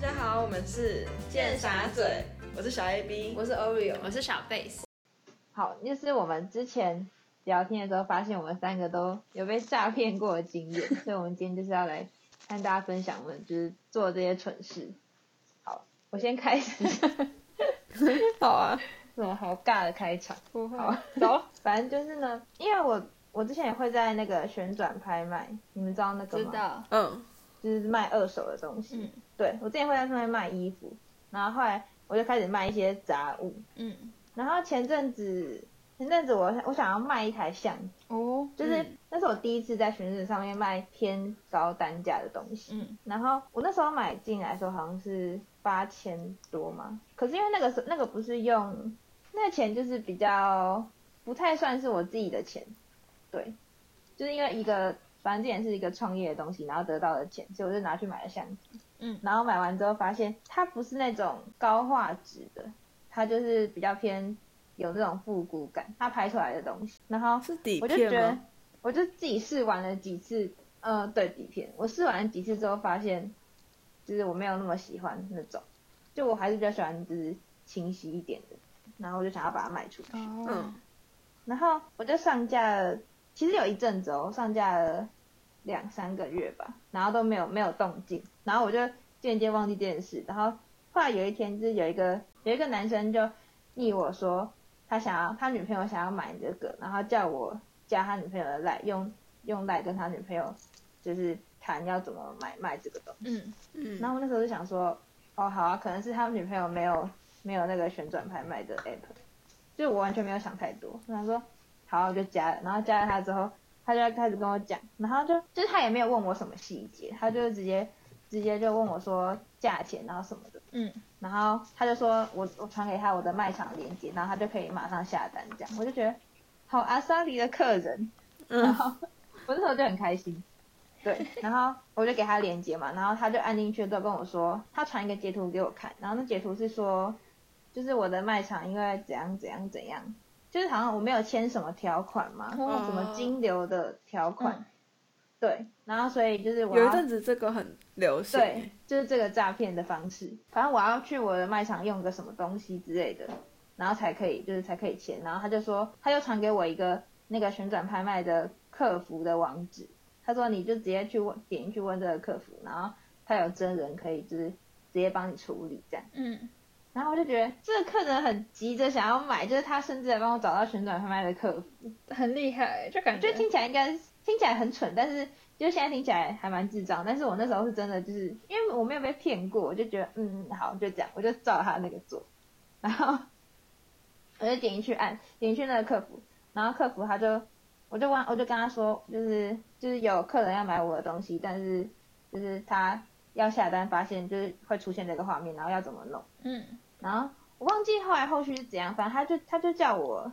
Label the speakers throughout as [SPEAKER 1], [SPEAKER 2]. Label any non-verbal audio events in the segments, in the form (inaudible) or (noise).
[SPEAKER 1] 家好，我们是
[SPEAKER 2] 贱傻嘴，
[SPEAKER 1] 我是小 A B，
[SPEAKER 2] 我是 Oreo，
[SPEAKER 3] 我是小贝斯。
[SPEAKER 2] 好，就是我们之前聊天的时候，发现我们三个都有被诈骗过的经验，(laughs) 所以我们今天就是要来跟大家分享我们就是做这些蠢事。好，我先开始。(laughs)
[SPEAKER 1] 好啊，
[SPEAKER 2] 什么好尬的开场？
[SPEAKER 1] 不会
[SPEAKER 2] 好，走，反正就是呢，因为我我之前也会在那个旋转拍卖，你们知道那个吗？
[SPEAKER 3] 知道，
[SPEAKER 1] 嗯，
[SPEAKER 2] 就是卖二手的东西。
[SPEAKER 3] 嗯
[SPEAKER 2] 对我之前会在上面卖衣服，然后后来我就开始卖一些杂物。
[SPEAKER 3] 嗯，
[SPEAKER 2] 然后前阵子前阵子我我想要卖一台相机，
[SPEAKER 3] 哦，
[SPEAKER 2] 就是、那是我第一次在寻子上面卖偏高单价的东西。
[SPEAKER 3] 嗯
[SPEAKER 2] 然后我那时候买进来的时候好像是八千多嘛，可是因为那个时那个不是用那个钱就是比较不太算是我自己的钱，对，就是因为一个反正之前是一个创业的东西，然后得到的钱，所以我就拿去买了相机。
[SPEAKER 3] 嗯
[SPEAKER 2] 然后买完之后发现它不是那种高画质的，它就是比较偏有那种复古感，它拍出来的东西。然后
[SPEAKER 1] 是底
[SPEAKER 2] 我就觉得
[SPEAKER 1] 片？，
[SPEAKER 2] 我就自己试玩了几次，呃，对底片，我试玩了几次之后发现，就是我没有那么喜欢那种，就我还是比较喜欢就是清晰一点的，然后我就想要把它卖出去，
[SPEAKER 3] 哦
[SPEAKER 1] 嗯，
[SPEAKER 2] 然后我就上架了，其实有一阵子哦，上架了两三个月吧，然后都没有没有动静，然后我就渐渐忘记这件事，然后后来有一天就是有一个有一个男生就腻我说他想要他女朋友想要买这个，然后叫我加他女朋友的赖，用用赖跟他女朋友就是谈要怎么买卖这个东西。
[SPEAKER 3] 嗯
[SPEAKER 1] 嗯，
[SPEAKER 2] 然后我那时候就想说，哦好啊，可能是他女朋友没有没有那个旋转拍卖的 app，就我完全没有想太多，我想说好我就加了，然后加了他之后，他就开始跟我讲，然后就就是他也没有问我什么细节，他就直接直接就问我说价钱然后什么的，
[SPEAKER 3] 嗯。
[SPEAKER 2] 然后他就说我我传给他我的卖场链接，然后他就可以马上下单这样，我就觉得好阿萨里的客人，然
[SPEAKER 1] 嗯，
[SPEAKER 2] 后我那时候就很开心，对，(laughs) 然后我就给他链接嘛，然后他就按进去之后跟我说，他传一个截图给我看，然后那截图是说，就是我的卖场因为怎样怎样怎样，就是好像我没有签什么条款嘛，
[SPEAKER 3] 哦
[SPEAKER 2] 什么金流的条款，
[SPEAKER 3] 嗯
[SPEAKER 2] 对，然后所以就是我
[SPEAKER 1] 有一阵子这个很流行，
[SPEAKER 2] 对，就是这个诈骗的方式。反正我要去我的卖场用个什么东西之类的，然后才可以，就是才可以签。然后他就说，他就传给我一个那个旋转拍卖的客服的网址，他说你就直接去问，点进去问这个客服，然后他有真人可以就是直接帮你处理这样。
[SPEAKER 3] 嗯
[SPEAKER 2] 然后我就觉得这个客人很急着想要买，就是他甚至还帮我找到旋转拍卖的客服，
[SPEAKER 3] 很厉害，就感
[SPEAKER 2] 觉就听起来应该听起来很蠢，但是就现在听起来还蛮智障。但是我那时候是真的，就是因为我没有被骗过，我就觉得嗯好就这样，我就照他那个做，然后我就点进去按，点进去那个客服，然后客服他就我就问我就跟他说，就是就是有客人要买我的东西，但是就是他要下单发现就是会出现这个画面，然后要怎么弄。
[SPEAKER 3] 嗯
[SPEAKER 2] 然后我忘记后来后续是怎样，反正他就他就叫我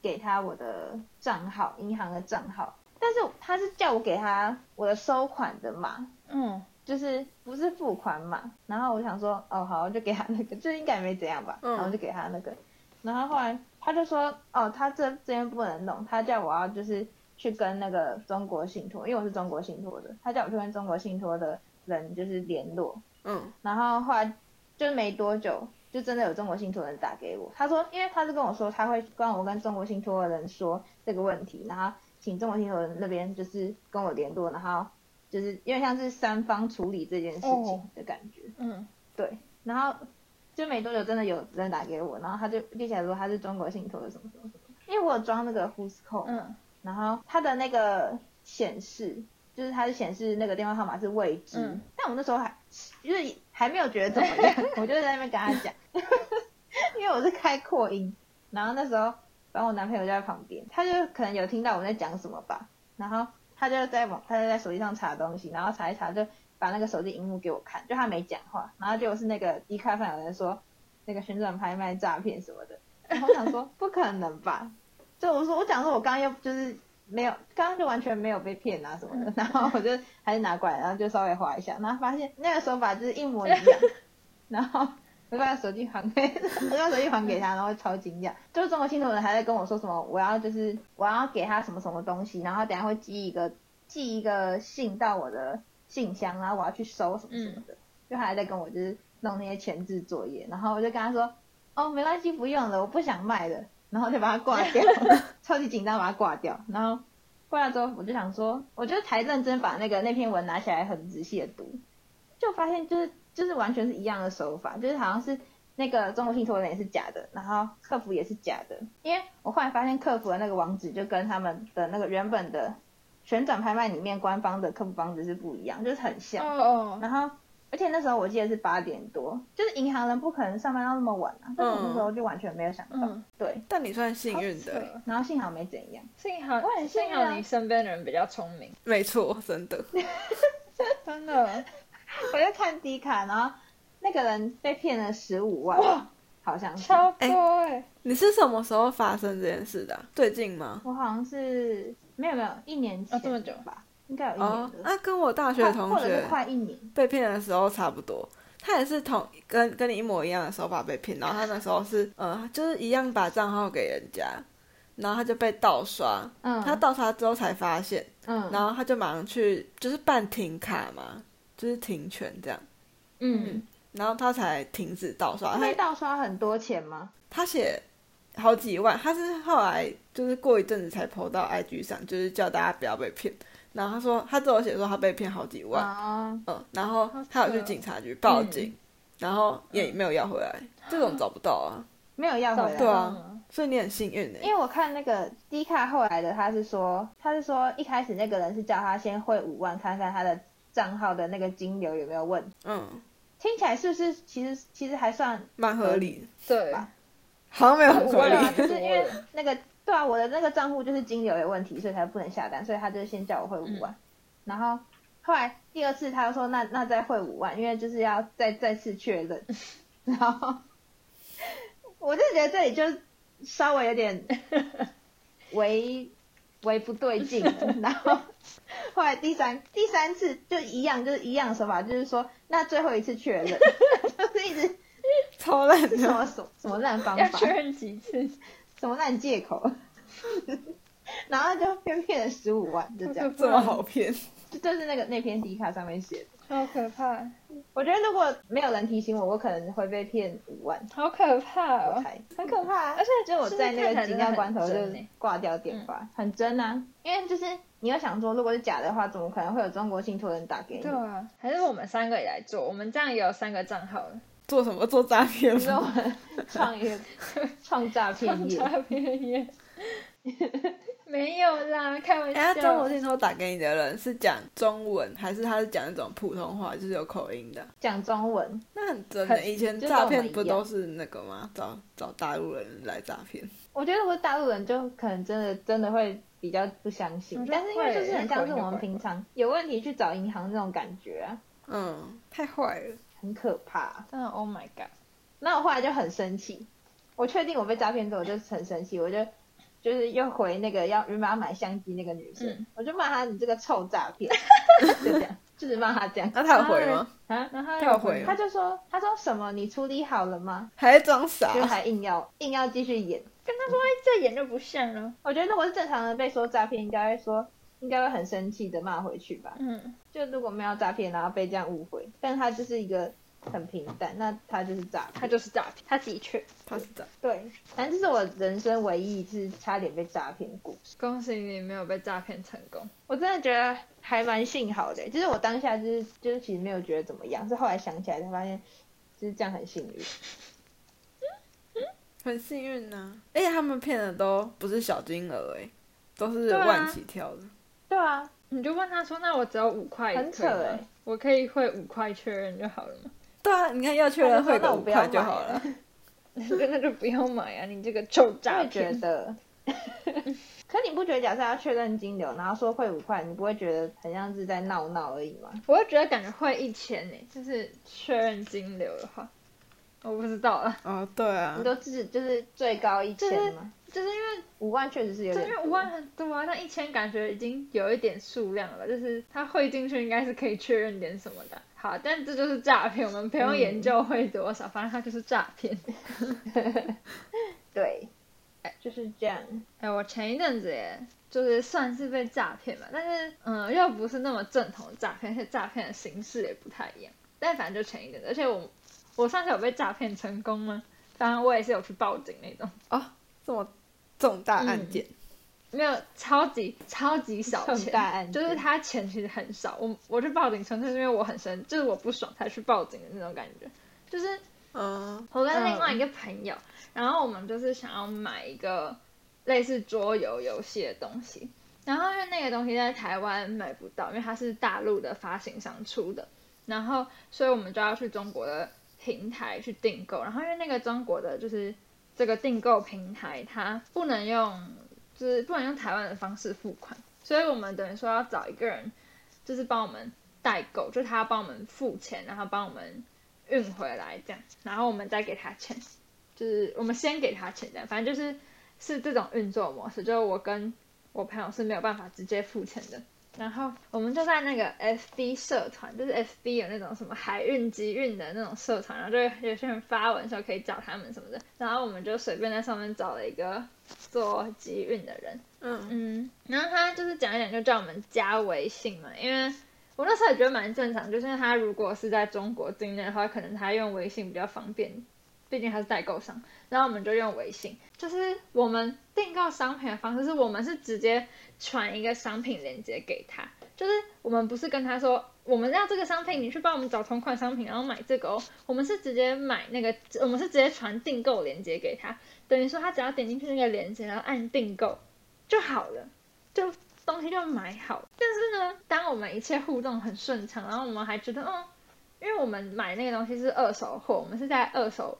[SPEAKER 2] 给他我的账号，银行的账号，但是他是叫我给他我的收款的码，
[SPEAKER 3] 嗯
[SPEAKER 2] 就是不是付款码。然后我想说，哦好，我就给他那个，就应该没怎样吧，
[SPEAKER 1] 嗯
[SPEAKER 2] 然后就给他那个。然后后来他就说，哦他这这边不能弄，他叫我要就是去跟那个中国信托，因为我是中国信托的，他叫我去跟中国信托的人就是联络，
[SPEAKER 1] 嗯。
[SPEAKER 2] 然后后来就没多久，就真的有中国信托人打给我，他说，因为他是跟我说他会帮我跟中国信托的人说这个问题，然后请中国信托人那边就是跟我联络，然后就是因为像是三方处理这件事情
[SPEAKER 3] 哦
[SPEAKER 2] 的感觉，
[SPEAKER 3] 嗯
[SPEAKER 2] 对，然后就没多久真的有人打给我，然后他就立起来说他是中国信托的什么什么什么，因为我有装那个 Who's
[SPEAKER 3] 嗯。
[SPEAKER 2] 然后他的那个显示，就是它是显示那个电话号码是未知，
[SPEAKER 3] 嗯。
[SPEAKER 2] 但我那时候还就是还没有觉得怎么样，(laughs) 我就在那边跟他讲，(laughs) 因为我是开扩音，然后那时候反正我男朋友就在旁边，他就可能有听到我在讲什么吧，然后他就在网他就在手机上查东西，然后查一查就把那个手机荧幕给我看，就他没讲话，然后结果是那个迪卡上有人说那个旋转拍卖诈骗什么的，然后我想说不可能吧，就我说我讲说我刚刚又就是没有，刚刚就完全没有被骗啊什么的，(laughs) 然后我就还是拿过来，然后就稍微划一下，然后发现那个手法就是一模一样，(laughs) 然后我把手机还给，我把手机还给他，然后超惊讶，就是中国信托人还在跟我说什么，我要就是我要给他什么什么东西，然后等下会寄一个寄一个信到我的信箱，然后我要去收什么什么的，就还在跟我就是弄那些前置作业，然后我就跟他说，哦，没关系，不用了，我不想卖了，然后就把它挂掉，(laughs) 超级紧张把它挂掉，然后挂掉之后，我就想说，我就才认真把那个那篇文拿起来很仔细的读，就发现就是就是完全是一样的手法，就是好像是那个中国信托人也是假的，然后客服也是假的，因为我后来发现客服的那个网址就跟他们的那个原本的旋转拍卖里面官方的客服网址是不一样，就是很像。
[SPEAKER 3] 哦哦，
[SPEAKER 2] 然后，而且那时候我记得是八点多，就是银行人不可能上班到那么晚啊，但是我那时候就完全没有想到，
[SPEAKER 3] 嗯
[SPEAKER 2] 对，
[SPEAKER 1] 但你算幸运的，
[SPEAKER 3] 扯
[SPEAKER 2] 然后幸好没怎样。
[SPEAKER 3] 幸好
[SPEAKER 2] 我很幸
[SPEAKER 3] 好你身边的人比较聪明，(laughs)
[SPEAKER 1] 没错，真的。(laughs)
[SPEAKER 3] 真的。
[SPEAKER 2] 我在看迪卡，然后那个人被骗了十五万，好像是。
[SPEAKER 3] 超多哎、
[SPEAKER 1] 你是什么时候发生这件事的啊、最近吗？
[SPEAKER 2] 我好像是没有没有一年前、
[SPEAKER 3] 哦这么久
[SPEAKER 2] 吧，应该有一
[SPEAKER 1] 哦
[SPEAKER 2] 年，的，
[SPEAKER 1] 那跟我大学同学
[SPEAKER 2] 快一年。
[SPEAKER 1] 被骗的时候差不多。他也是同跟跟你一模一样的手法被骗，然后他那时候是呃，就是一样把账号给人家，然后他就被盗刷，
[SPEAKER 2] 嗯，
[SPEAKER 1] 他盗刷之后才发现，
[SPEAKER 2] 嗯，
[SPEAKER 1] 然后他就马上去就是办停卡嘛，就是停权这样，
[SPEAKER 3] 嗯，
[SPEAKER 1] 然后他才停止盗刷。他
[SPEAKER 2] 被盗刷很多钱吗？
[SPEAKER 1] 他写好几万，他是后来就是过一阵子才 PO 到 IG 上，就是叫大家不要被骗。然后他说他只有写说他被骗好几万，
[SPEAKER 2] 啊，
[SPEAKER 1] 嗯，然后他有去警察局报警，然后也没有要回来，这种找不到啊，
[SPEAKER 2] 没有要回来。
[SPEAKER 1] 对啊
[SPEAKER 3] 嗯
[SPEAKER 1] 所以你很幸运欸。呢、
[SPEAKER 2] 因为我看那个 D 卡后来的，他是说，他是说一开始那个人是叫他先汇五万，看看他的账号的那个金流有没有问题。
[SPEAKER 1] 嗯，
[SPEAKER 2] 听起来是不是其实其实还算
[SPEAKER 1] 蛮合理，
[SPEAKER 3] 对，
[SPEAKER 2] 吧
[SPEAKER 1] 好像没有很合理，
[SPEAKER 2] 就是因为 (laughs) 那个对啊，我的那个账户就是金流有问题，所以才不能下单，所以他就先叫我汇五万，然后后来第二次他又说那那再汇五万，因为就是要再再次确认，(laughs) 然后我就觉得这里就稍微有点 (laughs) 微微不对劲，(laughs) 然后后来第三第三次就一样，就是一样的手法，就是说那最后一次确认，就是一直
[SPEAKER 1] 超烂
[SPEAKER 2] 什么什么烂方法
[SPEAKER 3] 要确，认几次，
[SPEAKER 2] 什么烂借口，(laughs) 然后就偏骗了十五万，就这样，(laughs)
[SPEAKER 1] 这么好骗，
[SPEAKER 2] 就就是那个那篇迪卡上面写的。
[SPEAKER 3] 好可怕，
[SPEAKER 2] 我觉得如果没有人提醒我，我可能会被骗五万，
[SPEAKER 3] 好可怕哦！
[SPEAKER 2] 我猜很可怕、啊。
[SPEAKER 3] 而且
[SPEAKER 2] 就我在那个紧要关头就挂掉电话，很真啊。因为就是你要想说，如果是假的话，怎么可能会有中国信托人打给你？
[SPEAKER 3] 对啊，还是我们三个也来做，我们这样也有三个账号了，
[SPEAKER 1] 做什么做诈骗吗？
[SPEAKER 2] 创一个 (laughs) 创诈骗业，
[SPEAKER 3] 诈骗业。(laughs) 没有啦，开玩
[SPEAKER 1] 哎，他中国
[SPEAKER 3] 笑。
[SPEAKER 1] 信托打给你的人是讲中文，还是他是讲那种普通话，就是有口音的？
[SPEAKER 2] 讲中文，
[SPEAKER 1] 那很真的，以前诈骗不都是那个吗？找找大陆人来诈骗。
[SPEAKER 2] 我觉得如果是大陆人，就可能真的真的会比较不相信但是因为就是很像是我们平常有问题去找银行那种感觉啊，
[SPEAKER 1] 嗯，太坏了。
[SPEAKER 2] 很可怕。
[SPEAKER 3] 真的，Oh my god！
[SPEAKER 2] 那我后来就很生气，我确定我被诈骗之后，我就很生气，我就就是又回那个要原本要买相机那个女生，
[SPEAKER 3] 嗯
[SPEAKER 2] 我就骂她你这个臭诈骗，(laughs) 就这样，就是骂她这样
[SPEAKER 1] 那她有回吗？
[SPEAKER 2] 啊。
[SPEAKER 3] 然后他
[SPEAKER 1] 他有回
[SPEAKER 2] 她就说她说什么你处理好了吗？
[SPEAKER 1] 还在装傻
[SPEAKER 2] 就？还硬要硬要继续演。
[SPEAKER 3] 跟他说这演就不像了。
[SPEAKER 2] 我觉得如果是正常人被说诈骗，应该会说应该会很生气的骂回去吧。
[SPEAKER 3] 嗯，
[SPEAKER 2] 就如果没有诈骗，然后被这样误会，但他就是一个很平淡，那他就是诈骗。
[SPEAKER 3] 他就是诈骗，他的确。
[SPEAKER 1] 他是诈。
[SPEAKER 2] 对，反正这是我人生唯一一次差点被诈骗的故事。
[SPEAKER 3] 恭喜你没有被诈骗成功。
[SPEAKER 2] 我真的觉得还蛮幸好的，就是我当下就是就是其实没有觉得怎么样，是后来想起来才发现就是这样很幸运。
[SPEAKER 1] 很幸运呢、而且他们骗的都不是小金额哎，都是万起跳的。
[SPEAKER 2] 对啊，
[SPEAKER 3] 你就问他说：“那我只有五块，
[SPEAKER 2] 很扯
[SPEAKER 3] 可以吗
[SPEAKER 2] 欸
[SPEAKER 3] 我可以汇五块确认就好了吗
[SPEAKER 1] 对啊，你看要确认汇个五
[SPEAKER 2] 那我不要
[SPEAKER 1] 块就好
[SPEAKER 2] 买
[SPEAKER 1] 了。(laughs) ”
[SPEAKER 3] 那就不要买啊！你这个臭
[SPEAKER 2] 我
[SPEAKER 3] 诈
[SPEAKER 2] 也觉
[SPEAKER 3] 骗。
[SPEAKER 2] 得。(laughs) 可你不觉得，假设要确认金流，然后说汇五块，你不会觉得很像是在闹闹而已吗？
[SPEAKER 3] 我会觉得感觉汇一千呢，就是确认金流的话，我不知道啊，
[SPEAKER 1] 哦，对啊
[SPEAKER 2] 你，都自就是最高一千吗？
[SPEAKER 3] 就是因为
[SPEAKER 2] 五万确实是有点
[SPEAKER 3] 因为五万很多啊，那一千感觉已经有一点数量了吧，就是他汇进去应该是可以确认点什么的。好，但这就是诈骗，我们不用研究汇多少，反正它就是诈骗。
[SPEAKER 2] 对，就是这样。
[SPEAKER 3] 哎，我前一阵子也就是算是被诈骗吧，但是嗯，又不是那么正统的诈骗，而且诈骗的形式也不太一样。但反正就前一阵子，而且我我上次有被诈骗成功吗？当然我也是有去报警那种，哦
[SPEAKER 1] 这么重大案件，
[SPEAKER 3] 没有超级超级少
[SPEAKER 2] 重
[SPEAKER 3] 钱，
[SPEAKER 2] 大案件
[SPEAKER 3] 就是他钱其实很少。我我去报警纯粹是因为我很生，就是我不爽才去报警的那种感觉。就是
[SPEAKER 1] 嗯
[SPEAKER 3] 我跟另外一个朋友，然后我们就是想要买一个类似桌游游戏的东西，然后因为那个东西在台湾买不到，因为它是大陆的发行商出的，然后所以我们就要去中国的平台去订购，然后因为那个中国的就是这个订购平台，它不能用就是不能用台湾的方式付款，所以我们等于说要找一个人，就是帮我们代购，就他帮我们付钱，然后帮我们运回来这样，然后我们再给他钱，就是我们先给他钱这样，反正就是是这种运作模式，就是我跟我朋友是没有办法直接付钱的。然后我们就在那个 FB 社团，就是 FB 有那种什么海运、集运的那种社团，然后就有些人发文说可以找他们什么的，然后我们就随便在上面找了一个做集运的人，
[SPEAKER 1] 嗯。
[SPEAKER 3] 嗯，然后他就是讲一讲就叫我们加微信嘛，因为我那时候也觉得蛮正常，就是他如果是在中国境内的话，可能他用微信比较方便，毕竟他是代购商，然后我们就用微信，就是我们订购商品的方式是我们是直接传一个商品链接给他，就是我们不是跟他说我们要这个商品，你去帮我们找同款商品，然后买这个哦，我们是直接买那个，我们是直接传订购链接给他，等于说他只要点进去那个链接，然后按订购就好了，就东西就买好。但是呢，当我们一切互动很顺畅，然后我们还觉得，嗯，因为我们买那个东西是二手货，我们是在二手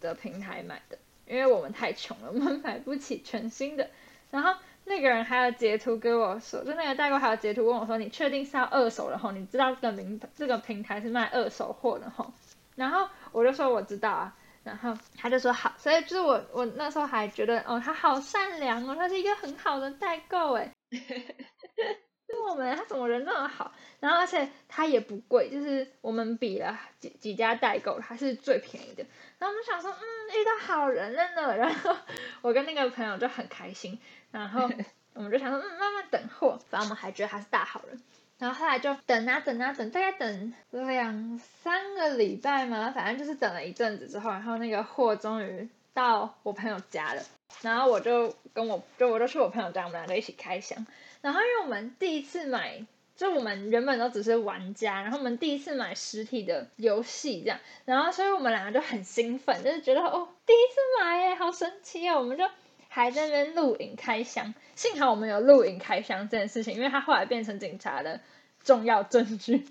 [SPEAKER 3] 的平台买的，因为我们太穷了，我们买不起全新的。(laughs) 然后那个人还有截图给我说，就那个代购还有截图问我说，你确定是要二手的吼？你知道这个平这个平台是卖二手货的吼？然后我就说我知道啊，然后他就说好，所以就是我我那时候还觉得哦，他好善良哦，他是一个很好的代购哎，(laughs) 就我们他怎么人那么好？然后而且他也不贵，就是我们比了几几家代购，他是最便宜的。然后我们想说，嗯，遇到好人了呢。然后我跟那个朋友就很开心，然后 (laughs) 我们就想说，嗯，慢慢等货。反正我们还觉得他是大好人。然后后来就等啊等啊等，大概等两三个礼拜嘛，反正就是等了一阵子之后，然后那个货终于到我朋友家了。然后我就跟我就我就去我朋友家，我们两个一起开箱。然后因为我们第一次买，就我们原本都只是玩家，然后我们第一次买实体的游戏这样，然后所以我们两个就很兴奋，就是觉得哦第一次买耶，好神奇哦，我们就还在那边录影开箱。幸好我们有录影开箱这件事情，因为它后来变成警察的重要证据。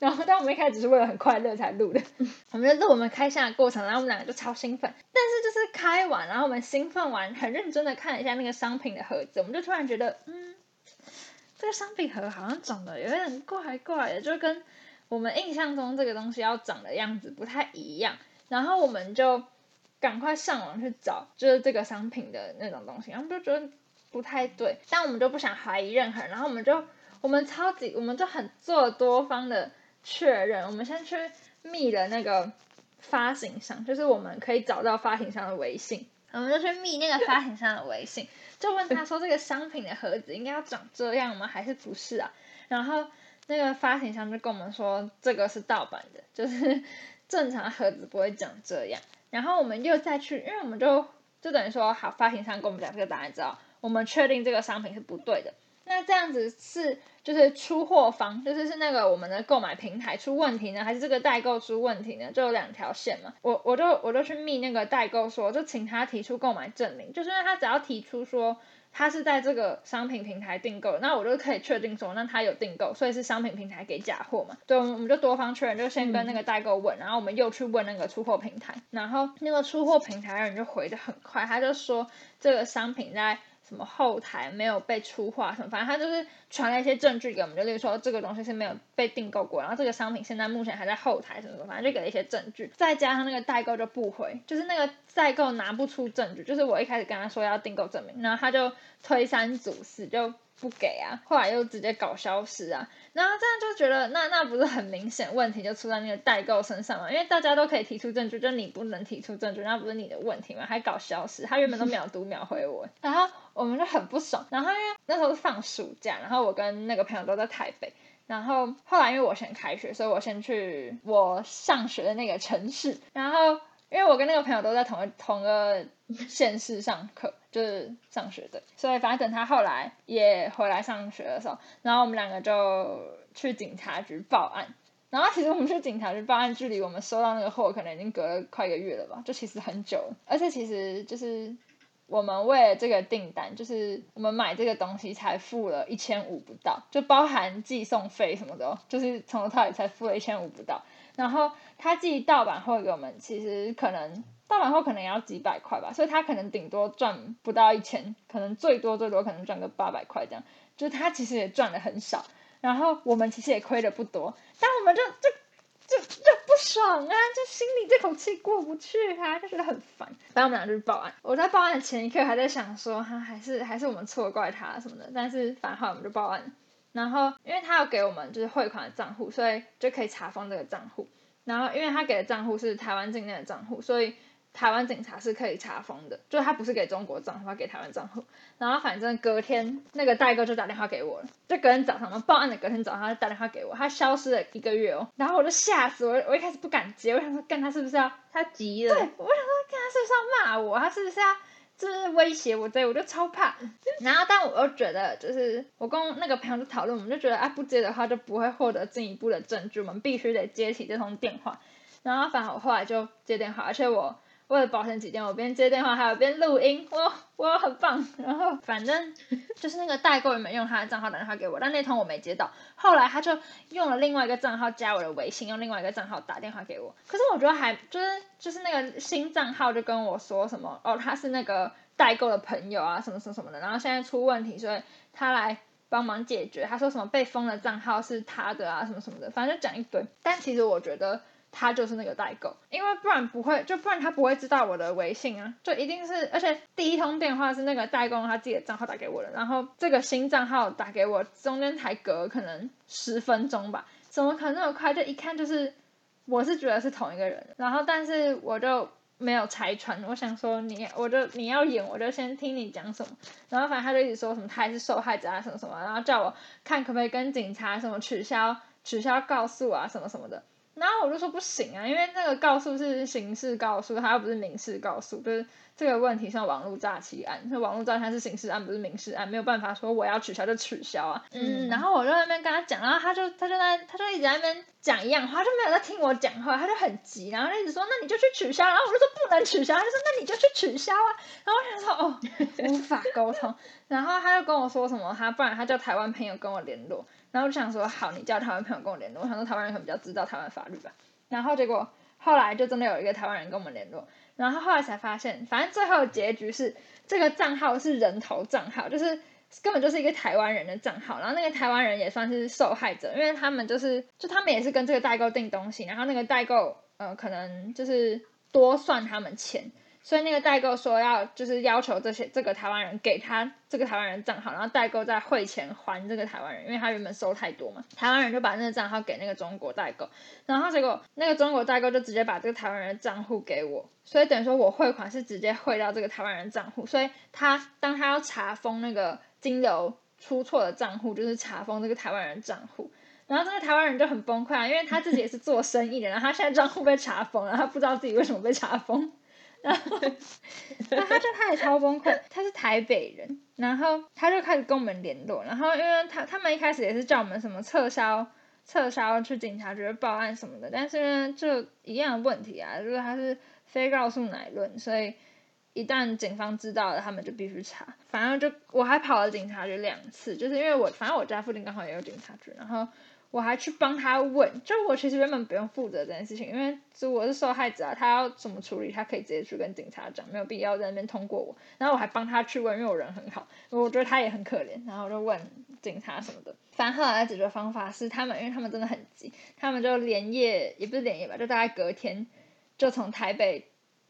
[SPEAKER 3] (laughs) 然后，但我们一开始只是为了很快乐才录的，我们就录我们开箱的过程，然后我们两个就超兴奋。但是就是开完，然后我们兴奋完，很认真的看了一下那个商品的盒子，我们就突然觉得，嗯，这个商品盒好像长得有点怪怪的，就跟我们印象中这个东西要长的样子不太一样。然后我们就赶快上网去找，就是这个商品的那种东西，然后我们就觉得不太对，但我们就不想怀疑任何人，然后我们就我们超级我们就很做多方的确认，我们先去密了那个发行商，就是我们可以找到发行商的微信，我们就去密那个发行商的微信，就问他说这个商品的盒子应该要长这样吗？还是不是啊？然后那个发行商就跟我们说这个是盗版的，就是正常盒子不会长这样。然后我们又再去，因为我们就就等于说好，发行商跟我们讲这个答案之后，我们确定这个商品是不对的。那这样子是就是出货方，就是是那个我们的购买平台出问题呢，还是这个代购出问题呢？就有两条线嘛。我我就我就去密那个代购说，就请他提出购买证明，就是因为他只要提出说他是在这个商品平台订购，那我就可以确定说，那他有订购，所以是商品平台给假货嘛。对，我们就多方确认，就先跟那个代购问，然后我们又去问那个出货平台，然后那个出货平台的人就回的很快，他就说这个商品在。什么后台没有被出货什么，反正他就是传了一些证据给我们，就例如说这个东西是没有被订购过，然后这个商品现在目前还在后台什么什么，反正就给了一些证据，再加上那个代购就不回，就是那个代购拿不出证据，就是我一开始跟他说要订购证明，然后他就推三阻四就不给啊，后来又直接搞消失啊，然后这样就觉得那那不是很明显问题就出在那个代购身上嘛，因为大家都可以提出证据，就你不能提出证据，那不是你的问题嘛，还搞消失，他原本都秒读秒回我，然后。我们就很不爽，然后因为那时候是放暑假，然后我跟那个朋友都在台北，然后后来因为我先开学，所以我先去我上学的那个城市。然 (laughs) 后因为我跟那个朋友都在同个同个县市上课，就是上学的，所以反正等他后来也回来上学的时候，然后我们两个就去警察局报案。然后其实我们去警察局报案，距离我们收到那个货可能已经隔了快一个月了吧，就其实很久。而且其实就是我们为了这个订单，就是我们买这个东西才付了一千五不到，就包含寄送费什么的，就是从头到尾才付了一千五不到。然后他寄盗版货给我们，其实可能盗版货可能也要几百块吧，所以他可能顶多赚不到一千，可能最多最多可能赚个八百块这样，就是他其实也赚的很少。然后我们其实也亏的不多，但我们就就就就不爽啊，就心里这口气过不去啊，就觉得很烦。然后我们俩就去报案。我在报案的前一刻还在想说，哈，还是还是我们错怪他什么的。但是反后我们就报案。然后因为他要给我们就是汇款的账户，所以就可以查封这个账户。然后因为他给的账户是台湾境内的账户，所以。台湾警察是可以查封的，就是他不是给中国账户，他给台湾账户。然后反正隔天那个代购就打电话给我了，就隔天早上嘛，报案的隔天早上他就打电话给我，他消失了一个月哦。然后我就吓死我，我一开始不敢接，我想说干他是不是要
[SPEAKER 2] 他急了？
[SPEAKER 3] 对，我想说干他是不是要骂我？他是不是要就是威胁我？对，我就超怕。(laughs) 然后但我又觉得就是我跟那个朋友讨论，我们就觉得啊不接的话就不会获得进一步的证据，我们必须得接起这通电话。然后反正我后来就接电话，而且我。为了保险起见，我边接电话还有边录音，我我很棒。然后反正就是那个代购也没用他的账号打电话给我，但那通我没接到。后来他就用了另外一个账号加我的微信，用另外一个账号打电话给我。可是我觉得还就是就是那个新账号就跟我说什么哦，他是那个代购的朋友啊，什么什么什么的。然后现在出问题，所以他来帮忙解决。他说什么被封的账号是他的啊，什么什么的，反正就讲一堆。但其实我觉得。他就是那个代购，因为不然不会，就不然他不会知道我的微信啊，就一定是，而且第一通电话是那个代购他自己的账号打给我的，然后这个新账号打给我，中间才隔可能十分钟吧，怎么可能那么快？就一看就是，我是觉得是同一个人，然后但是我就没有拆穿，我想说你，我就你要演，我就先听你讲什么，然后反正他就一直说什么他也是受害者啊什么什么，然后叫我看可不可以跟警察什么取消取消告诉啊什么什么的。然后我就说不行啊，因为那个告诉是刑事告诉，他又不是民事告诉，就是这个问题像网络诈欺案，那网络诈欺案是刑事案，不是民事案，没有办法说我要取消就取消啊。嗯，然后我就在那边跟他讲，然后他就他就在他就一直在那边讲一样话，就没有在听我讲话，他就很急，然后一直说那你就去取消，然后我就说不能取消，他就说那你就去取消啊。然后我想说哦，无法沟通，然后他就跟我说什么，他不然他叫台湾朋友跟我联络。然后我就想说，好，你叫台湾朋友跟我联络。我想说台湾人可能比较知道台湾法律吧。然后结果后来就真的有一个台湾人跟我们联络。然后后来才发现，反正最后的结局是这个账号是人头账号，就是根本就是一个台湾人的账号。然后那个台湾人也算是受害者，因为他们就是就他们也是跟这个代购订东西，然后那个代购呃可能就是多算他们钱。所以那个代购说要就是要求这些这个台湾人给他这个台湾人账号，然后代购再汇钱还这个台湾人，因为他原本收太多嘛。台湾人就把那个账号给那个中国代购，然后结果那个中国代购就直接把这个台湾人的账户给我，所以等于说我汇款是直接汇到这个台湾人账户，所以他当他要查封那个金流出错的账户，就是查封这个台湾人账户，然后这个台湾人就很崩溃啊，因为他自己也是做生意的，然后他现在账户被查封了，他不知道自己为什么被查封。然后，那他就他也超崩溃，他是台北人，然后他就开始跟我们联络，然后因为他他们一开始也是叫我们什么撤销撤销去警察局报案什么的，但是呢就一样的问题啊，就是他是非告诉乃论，所以一旦警方知道了，他们就必须查，反正就我还跑了警察局两次，就是因为我反正我家附近刚好也有警察局，然后。我还去帮他问，就我其实原本不用负责这件事情，因为我是受害者啊，他要怎么处理，他可以直接去跟警察讲，没有必要在那边通过我。然后我还帮他去问，因为我人很好，我觉得他也很可怜，然后我就问警察什么的。反正后来的解决方法是，他们因为他们真的很急，他们就连夜也不是连夜吧，就大概隔天就从台北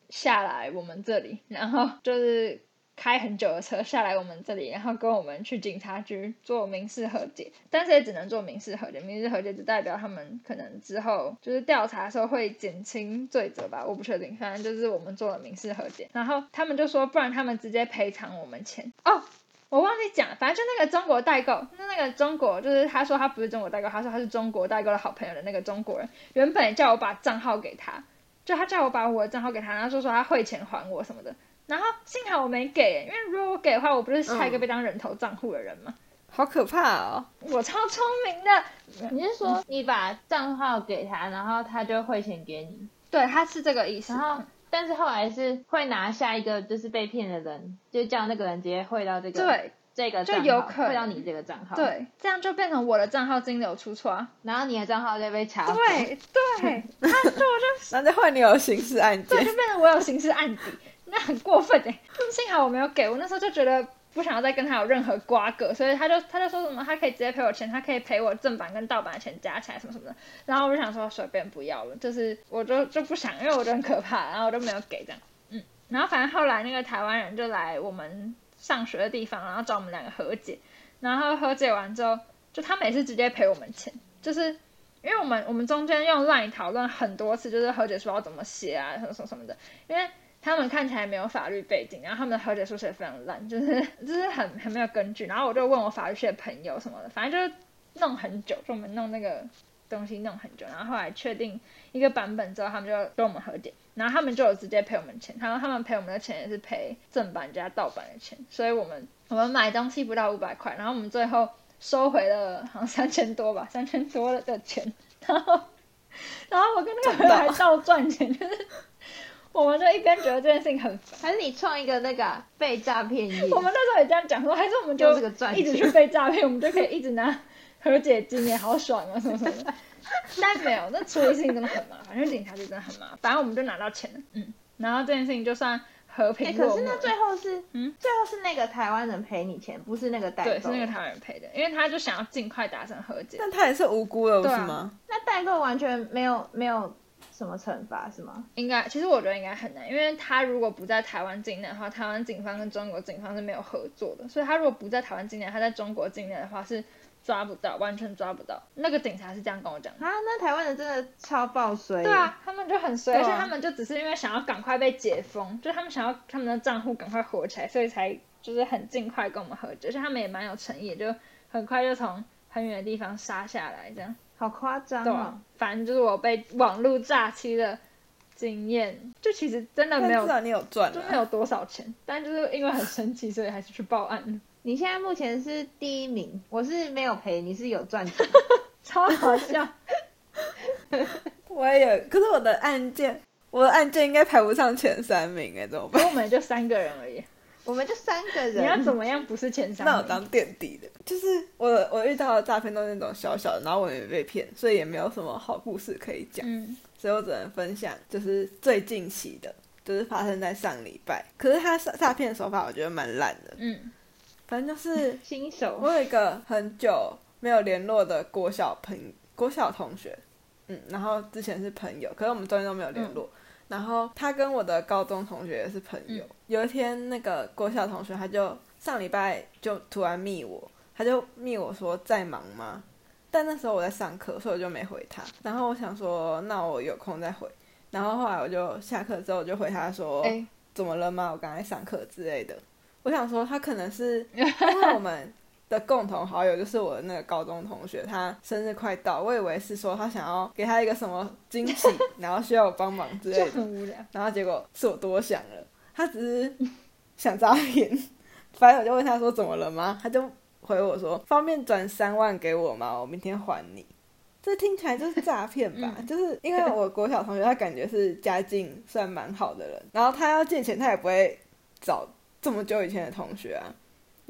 [SPEAKER 3] 下来我们这里，然后就是。开很久的车下来我们这里，然后跟我们去警察局做民事和解，但是也只能做民事和解。民事和解只代表他们可能之后就是调查的时候会减轻罪责吧，我不确定。反正就是我们做了民事和解，然后他们就说，不然他们直接赔偿我们钱哦。我忘记讲，反正就那个中国代购，那那个中国就是他说他不是中国代购，他说他是中国代购的好朋友的那个中国人，原本叫我把账号给他，就他叫我把我的账号给他，然后说说他汇钱还我什么的，然后幸好我没给，因为如果我给的话，我不是下一个被当人头账户的人吗？
[SPEAKER 1] 好可怕哦！
[SPEAKER 3] 我超聪明的，
[SPEAKER 2] 你是说你把账号给他，然后他就汇钱给你？
[SPEAKER 3] 对，他是这个意思。
[SPEAKER 2] 然后，但是后来是会拿下一个就是被骗的人，就叫那个人直接汇到这个
[SPEAKER 3] 对
[SPEAKER 2] 这个
[SPEAKER 3] 就
[SPEAKER 2] 账号
[SPEAKER 3] 有可能
[SPEAKER 2] 汇到你这个账号，，
[SPEAKER 3] 对，这样就变成我的账号金流出错啊。
[SPEAKER 2] 然后你的账号就被查封。
[SPEAKER 3] 对对，(laughs) 他就我就
[SPEAKER 1] 那就换你有刑事案
[SPEAKER 3] 对，
[SPEAKER 1] 件
[SPEAKER 3] 就，变成我有刑事案底，那很过分哎。(laughs) 幸好我没有给，我那时候就觉得不想要再跟他有任何瓜葛，所以他就他就说什么他可以直接赔我钱，他可以赔我正版跟盗版的钱加起来什么什么的。然后我就想说随便不要了，就是我就就不想，因为我觉得很可怕，然后我就没有给这样。嗯，然后反正后来那个台湾人就来我们上学的地方，然后找我们两个和解，然后和解完之后，就他每次直接赔我们钱，就是。因为我们我们中间用 LINE 讨论很多次，就是和解书要怎么写啊，什么什么什么的。因为他们看起来没有法律背景，然后他们的和解书写得非常烂，(laughs) 就是就是很很没有根据。然后我就问我法律系的朋友什么的，反正就是弄很久，就我们弄那个东西弄很久。然后后来确定一个版本之后，他们就跟我们和解，然后他们就有直接赔我们钱，然后他们赔我们的钱也是赔正版加盗版的钱，所以我们我们买东西不到五百块，然后我们最后收回了好像三千多吧，三千多的钱，然后然后我跟那个人还倒赚钱，就是我们就一边觉得这件事情很烦。
[SPEAKER 2] 还是你创一个那个啊被诈骗页？
[SPEAKER 3] 我们那时候也这样讲说，还是我们就一直去被诈骗，我们就可以一直拿和解金，也好爽啊，什么什么的。(laughs) 但没有，那处理事情真的很麻烦，因为警察局真的很麻烦。反正我们就拿到钱了，嗯，然后这件事情就算和
[SPEAKER 2] 哎、
[SPEAKER 3] 平落幕了。
[SPEAKER 2] 可是那最后是，
[SPEAKER 3] 嗯，
[SPEAKER 2] 最后是那个台湾人赔你钱，不是那个代购。
[SPEAKER 3] 对，是那个台湾人赔的，因为他就想要尽快达成和解。
[SPEAKER 1] 但他也是无辜的，不
[SPEAKER 3] 对啊
[SPEAKER 1] 是吗？
[SPEAKER 2] 那代购完全没有没有什么惩罚是吗？
[SPEAKER 3] 应该，其实我觉得应该很难，因为他如果不在台湾境内的话，台湾警方跟中国警方是没有合作的，所以他如果不在台湾境内，他在中国境内的话是抓不到，完全抓不到。那个警察是这样跟我讲的。
[SPEAKER 2] 啊，那台湾人真的超爆衰。
[SPEAKER 3] 对啊，，他们就很衰，而且他们就只是因为想要赶快被解封，就他们想要他们的账户赶快火起来，所以才就是很尽快跟我们合作，而且他们也蛮有诚意，就很快就从很远的地方杀下来，这样。
[SPEAKER 2] 好夸张
[SPEAKER 3] 对啊
[SPEAKER 2] 哦。，
[SPEAKER 3] 反正就是我被网络诈欺的经验，就其实真的没有
[SPEAKER 1] 但至少你有赚啊，
[SPEAKER 3] 就没有多少钱，但就是因为很生气，所以还是去报案了，
[SPEAKER 2] 你现在目前是第一名，我是没有赔，你是有赚钱。(laughs)
[SPEAKER 3] 超好笑。(laughs)
[SPEAKER 1] 我也有，可是我的案件，我的案件应该排不上前三名哎，怎么办？
[SPEAKER 3] 我们也就三个人而已，
[SPEAKER 2] 我们就三个人，
[SPEAKER 3] 你要怎么样不是前三？
[SPEAKER 1] 那我当垫底的，就是我我遇到的诈骗都是那种小小的，然后我也没被骗，所以也没有什么好故事可以讲，
[SPEAKER 3] 嗯，
[SPEAKER 1] 所以我只能分享就是最近期的，就是发生在上礼拜。可是他诈诈骗手法我觉得蛮烂的，
[SPEAKER 3] 嗯。
[SPEAKER 1] 反正就是
[SPEAKER 2] 新手。
[SPEAKER 1] 我有一个很久没有联络的国小朋国小同学，嗯，然后之前是朋友，可是我们中间都没有联络。然后他跟我的高中同学也是朋友。
[SPEAKER 3] 嗯
[SPEAKER 1] 有一天，那个国小同学他就上礼拜就突然密我，他就密我说在忙吗？但那时候我在上课，所以我就没回他。然后我想说，那我有空再回。然后后来我就下课之后我就回他说，
[SPEAKER 3] 哎、
[SPEAKER 1] 怎么了吗？我刚才上课之类的。我想说，他可能是 (laughs) 因为我们的共同好友就是我的那个高中同学，他生日快到，我以为是说他想要给他一个什么惊喜，(laughs) 然后需要我帮忙之类的，
[SPEAKER 3] 很无聊。
[SPEAKER 1] 然后结果是我多想了，他只是想诈骗。反正我就问他说怎么了吗？他就回我说方便转三万给我吗？我明天还你。这听起来就是诈骗吧？
[SPEAKER 3] 嗯
[SPEAKER 1] 就是因为我国小同学，他感觉是家境算蛮好的人，然后他要借钱，他也不会找这么久以前的同学啊。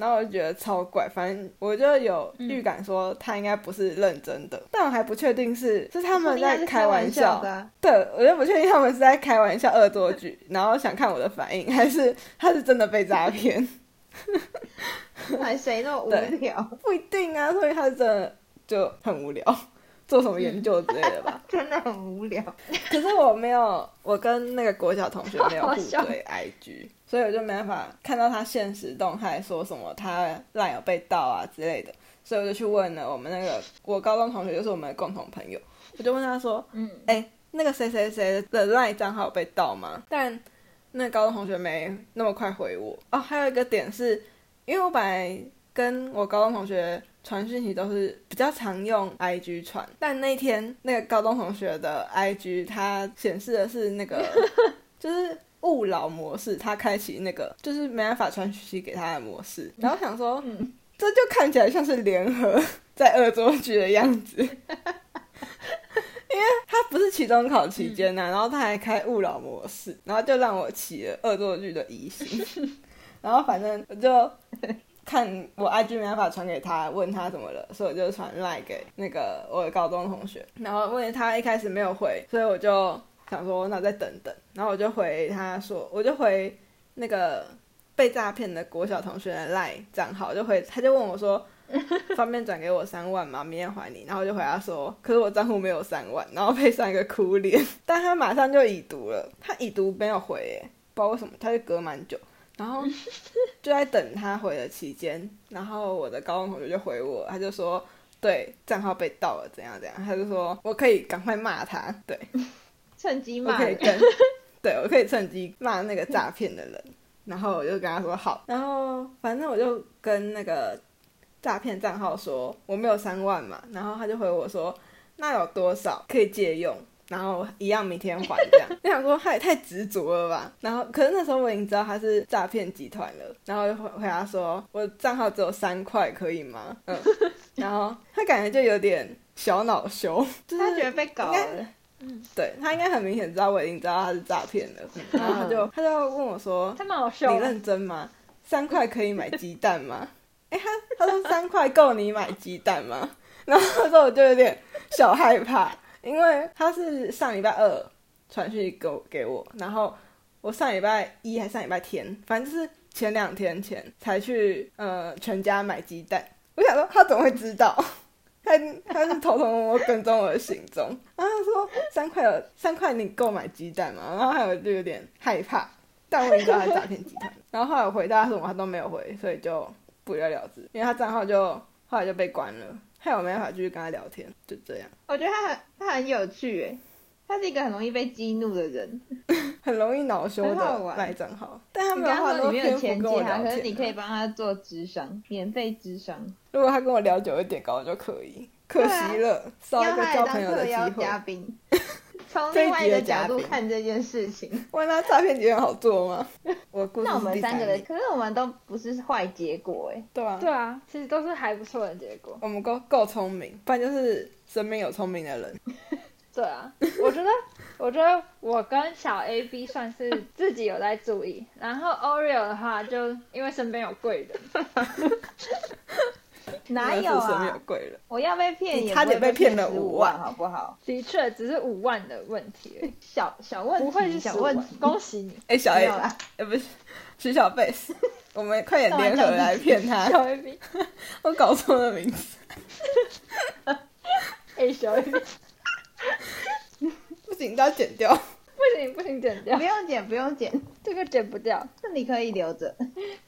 [SPEAKER 1] 然后我就觉得超怪，反正我就有预感说他应该不是认真的，但我还不确定是是他们在开玩笑
[SPEAKER 2] 的啊、
[SPEAKER 1] 对，我就不确定他们是在开玩笑恶作剧，然后想看我的反应，还是他是真的被诈骗？(laughs)
[SPEAKER 2] 还谁那么无聊？(laughs)
[SPEAKER 1] 不一定啊，所以他是真的就很无聊，做什么研究之类的吧。(laughs)
[SPEAKER 2] 真的很无聊。
[SPEAKER 1] 可是我没有，我跟那个国小同学没有互 (laughs)
[SPEAKER 3] 好笑
[SPEAKER 1] 追 IG，所以我就没办法看到他现实动态说什么他烂有被盗啊之类的，所以我就去问了我们那个我高中同学，就是我们的共同朋友，我就问他说，
[SPEAKER 3] 嗯，
[SPEAKER 1] 哎、那个谁谁谁的 LINE 账号被盗吗？但那高中同学没那么快回我。哦，还有一个点是，因为我本来跟我高中同学传讯息都是比较常用 IG 传，但那天那个高中同学的 IG 它显示的是那个 (laughs) 就是勿扰模式，他开启那个就是没办法传讯息给他的模式，然后想说，
[SPEAKER 2] 嗯，
[SPEAKER 1] 这就看起来像是联合 (laughs) 在恶作剧的样子，因为他不是期中考期间呐、然后他还开勿扰模式，然后就让我起了恶作剧的疑心，(laughs) 然后反正我就看我 IG 没办法传给他，问他怎么了，所以我就传赖给那个我的高中同学，然后问他一开始没有回，所以我就想说那再等等，然后我就回他说，我就回那个被诈骗的国小同学的赖账号，就回他就问我说。(laughs) 方便转给我三万吗？明天还你。然后我就回答说，可是我账户没有三万，然后配上一个哭脸。(laughs) 但他马上就已读了，他已读没有回耶，不知道为什么，他就隔蛮久。然后 (laughs) 就在等他回的期间，然后我的高中同学就回我，他就说，对，账号被盗了，怎样怎样。他就说我可以赶快骂他，对
[SPEAKER 2] 趁机骂人。
[SPEAKER 1] 可以跟，对我可以趁机骂那个诈骗的人。然后我就跟他说好，然后反正我就跟那个诈骗账号说我没有三万嘛，然后他就回我说那有多少可以借用，然后一样明天还这样。(laughs) 我想说他也太执着了吧，然后可是那时候我已经知道他是诈骗集团了，然后就回回答说我账号只有三块可以吗？嗯，(laughs) 然后他感觉就有点小恼羞，就是
[SPEAKER 2] 他觉得被搞了，
[SPEAKER 1] 对他应该很明显知道我已经知道他是诈骗了，然后他就他就问我说
[SPEAKER 3] 他蛮好笑。
[SPEAKER 1] 你认真吗？三块可以买鸡蛋吗？哎、他他说三块够你买鸡蛋吗？然后那时候我就有点小害怕，因为他是上礼拜二传讯给我给我，然后我上礼拜一还上礼拜天，反正就是前两天前才去呃全家买鸡蛋。我想说他怎么会知道？(laughs) 他他是偷偷摸摸跟踪我的行踪，然后他说三块有三块你够买鸡蛋吗？然后还有就有点害怕，但我已经知道他是诈骗集团。然后后来我回答什么他都没有回，所以就不了了之，因为他账号就后来就被关了，害我没办法继续跟他聊天，就这样，(laughs)
[SPEAKER 2] 我觉得他很他很有趣诶，他是一个很容易被激怒的人。(laughs)
[SPEAKER 1] 很容易恼羞的赖账号。但他
[SPEAKER 2] 你
[SPEAKER 1] 没有花很多
[SPEAKER 2] 刚刚说你没有
[SPEAKER 1] 我聊天、啊，
[SPEAKER 2] 可是你可以帮他做智商，免费智商，
[SPEAKER 1] 如果他跟我聊久一点，搞就可以。可惜了，少一个交朋友的机会。
[SPEAKER 2] 嘉宾，(laughs) 从另外一个角度看这件事情。
[SPEAKER 1] 问他诈骗集团好做吗？(laughs) 我故事
[SPEAKER 2] 那我们三个人，可是我们都不是坏结果哎。
[SPEAKER 1] 对啊，
[SPEAKER 3] 对啊，其实都是还不错的结果。
[SPEAKER 1] 我们够够聪明，不然就是身边有聪明的人。(laughs)
[SPEAKER 3] 对啊，我觉得，(laughs) 我觉得我跟小 A B 算是自己有在注意，然后 Oreo 的话，就因为身边有贵人，(laughs)
[SPEAKER 2] 哪有啊？
[SPEAKER 1] 贵人？
[SPEAKER 2] 我要被骗
[SPEAKER 1] 你差
[SPEAKER 2] 也不会
[SPEAKER 1] 点被骗了
[SPEAKER 2] 15
[SPEAKER 1] 5
[SPEAKER 2] 万，好不好？
[SPEAKER 3] 的确只是五万的问题，
[SPEAKER 2] 小小问题，
[SPEAKER 3] 不会是
[SPEAKER 2] 小问题，
[SPEAKER 3] 恭喜你，
[SPEAKER 1] 哎、小 A。哎、不是徐小贝斯，(laughs) 我们快点联合来骗他。
[SPEAKER 3] 小 A B，(laughs)
[SPEAKER 1] 我搞错了名字，
[SPEAKER 3] 哎，小 A B，
[SPEAKER 1] 不行，都要剪掉。
[SPEAKER 3] 不行不行，剪掉
[SPEAKER 2] 不，用剪，不用剪，(laughs)
[SPEAKER 3] 这个剪不掉，
[SPEAKER 2] 那你可以留着。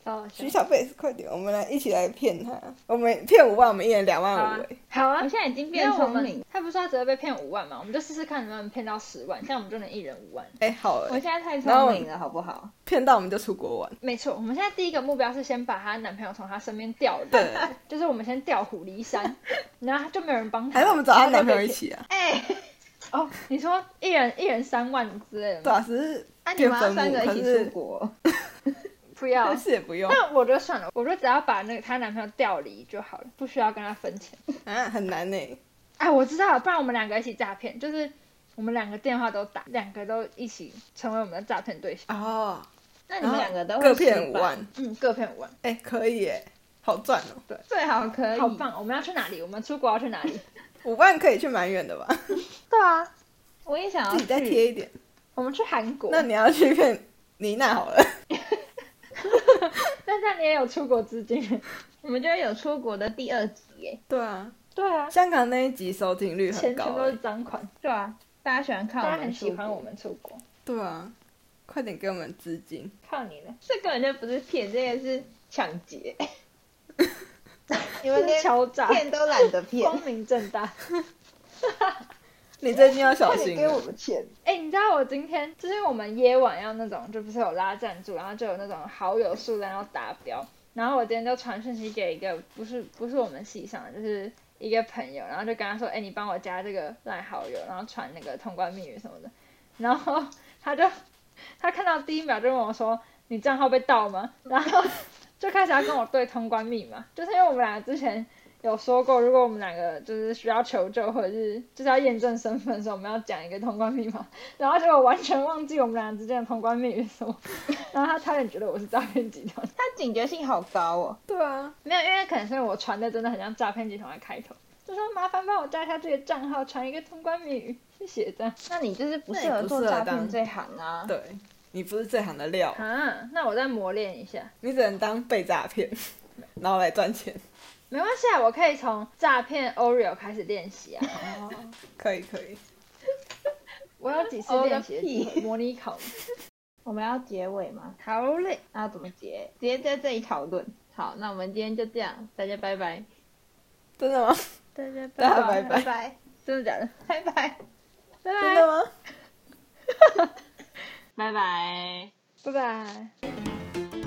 [SPEAKER 3] 超 (laughs) 好
[SPEAKER 1] 徐。小贝，快点，我们来一起来骗他。我们骗五万，我们一人两万
[SPEAKER 3] 好啊好啊
[SPEAKER 2] 我，现在已经
[SPEAKER 3] 因
[SPEAKER 2] 变聪明，
[SPEAKER 3] 他不是说他只会被骗五万嘛，我们就试试看能不能骗到十万，这样我们就能一人五万。
[SPEAKER 1] 哎、好
[SPEAKER 2] 我
[SPEAKER 1] 了，
[SPEAKER 2] 现在太聪明了，好不好？
[SPEAKER 1] 骗到我们就出国玩。
[SPEAKER 3] 没错，我们现在第一个目标是先把她男朋友从她身边调离，
[SPEAKER 1] 对，(laughs)
[SPEAKER 3] 就是我们先调虎离山，然后就没有人帮她。
[SPEAKER 1] 还是我们找她男朋友一起啊？
[SPEAKER 2] 哎，
[SPEAKER 3] 骗。哦，你说一人一人三万之类的吗？
[SPEAKER 1] 对啊，只是
[SPEAKER 2] 啊，你
[SPEAKER 1] 骗
[SPEAKER 2] 们要，三个一起出国，(laughs)
[SPEAKER 3] 不要
[SPEAKER 1] 但。(laughs) 是也不用
[SPEAKER 3] 那我觉得算了，我觉得只要把那个她男朋友调离就好了，不需要跟她分钱。
[SPEAKER 1] 啊，很难呢。
[SPEAKER 3] 哎，我知道了，不然我们两个一起诈骗，就是我们两个电话都打，两个都一起成为我们的诈骗对象。
[SPEAKER 1] 哦，
[SPEAKER 2] 那你们两个都会
[SPEAKER 1] 各骗，五万，
[SPEAKER 3] 嗯，各骗五万，
[SPEAKER 1] 哎、可以耶，好赚哦。
[SPEAKER 2] 对最好可以。
[SPEAKER 3] 好棒！我们要去哪里？我们出国要去哪里？(laughs)
[SPEAKER 1] 五万可以去蛮远的吧？(laughs)
[SPEAKER 3] 对啊，
[SPEAKER 2] 我也想要
[SPEAKER 1] 自己再
[SPEAKER 2] 去
[SPEAKER 1] 贴一点。
[SPEAKER 3] 我们去韩国。
[SPEAKER 1] 那你要去骗妮娜好了。(laughs)
[SPEAKER 3] 但这样你也有出国资金。
[SPEAKER 2] 我们就有出国的第二集耶。
[SPEAKER 1] 对啊，
[SPEAKER 3] 对啊，
[SPEAKER 1] 香港那一集收听率很高
[SPEAKER 3] 全都是
[SPEAKER 1] 欸。
[SPEAKER 3] 赃款，
[SPEAKER 2] 对啊，大家喜欢看我
[SPEAKER 3] 大家很喜欢我，们出国。
[SPEAKER 1] 对啊，快点给我们资金。
[SPEAKER 3] 靠你了，
[SPEAKER 2] 这根本就不是骗，这个是抢劫。(laughs) 你们连
[SPEAKER 3] 敲诈，
[SPEAKER 2] 骗都懒得骗，
[SPEAKER 3] 光明正大。(laughs)
[SPEAKER 1] 你最近要小
[SPEAKER 2] 心给我
[SPEAKER 1] 心了。
[SPEAKER 2] 们钱。
[SPEAKER 3] 哎、你知道我今天就是我们夜晚要那种，就不是有拉赞助，然后就有那种好友数量要达标，然后我今天就传讯息给一个不是不是我们系上的，就是一个朋友，然后就跟他说，哎，你帮我加这个赖好友，然后传那个通关密语什么的。然后他就他看到第一秒就问我说，你账号被盗吗？然后就开始要跟我对通关密码，(laughs) 就是因为我们俩之前。有说过，如果我们两个就是需要求救或者是就是要验证身份的时候，我们要讲一个通关密码，(laughs) 然后结果完全忘记我们俩之间的通关密语什么，(laughs) 然后他差点觉得我是诈骗集团，
[SPEAKER 2] 他警觉性好高哦。
[SPEAKER 1] 对啊，
[SPEAKER 3] 没有，因为可能是我传的真的很像诈骗集团的开头，就说麻烦帮我加一下这个账号，传一个通关密语，谢谢这样。
[SPEAKER 2] 那你就是不适合做诈骗这行啊？
[SPEAKER 1] 对，你不是这行的料
[SPEAKER 3] 啊。那我再磨练一下，
[SPEAKER 1] 你只能当被诈骗，然后来赚钱。
[SPEAKER 3] 没关系啊，我可以从诈骗 Oreo 开始练习啊。
[SPEAKER 1] 哦，可以可以。(laughs)
[SPEAKER 3] 我有几次练习 (laughs) 模拟考。
[SPEAKER 2] 我们要结尾吗？
[SPEAKER 3] 好嘞，
[SPEAKER 2] 那要怎么结？直接在这里讨论。好，那我们今天就这样，大家拜拜。
[SPEAKER 1] 真的吗？
[SPEAKER 3] 大家拜
[SPEAKER 1] 拜
[SPEAKER 3] 拜拜。真的假的？
[SPEAKER 2] 拜拜。拜
[SPEAKER 3] 拜。
[SPEAKER 1] 真的吗？(laughs)
[SPEAKER 2] 拜拜。
[SPEAKER 3] 拜拜。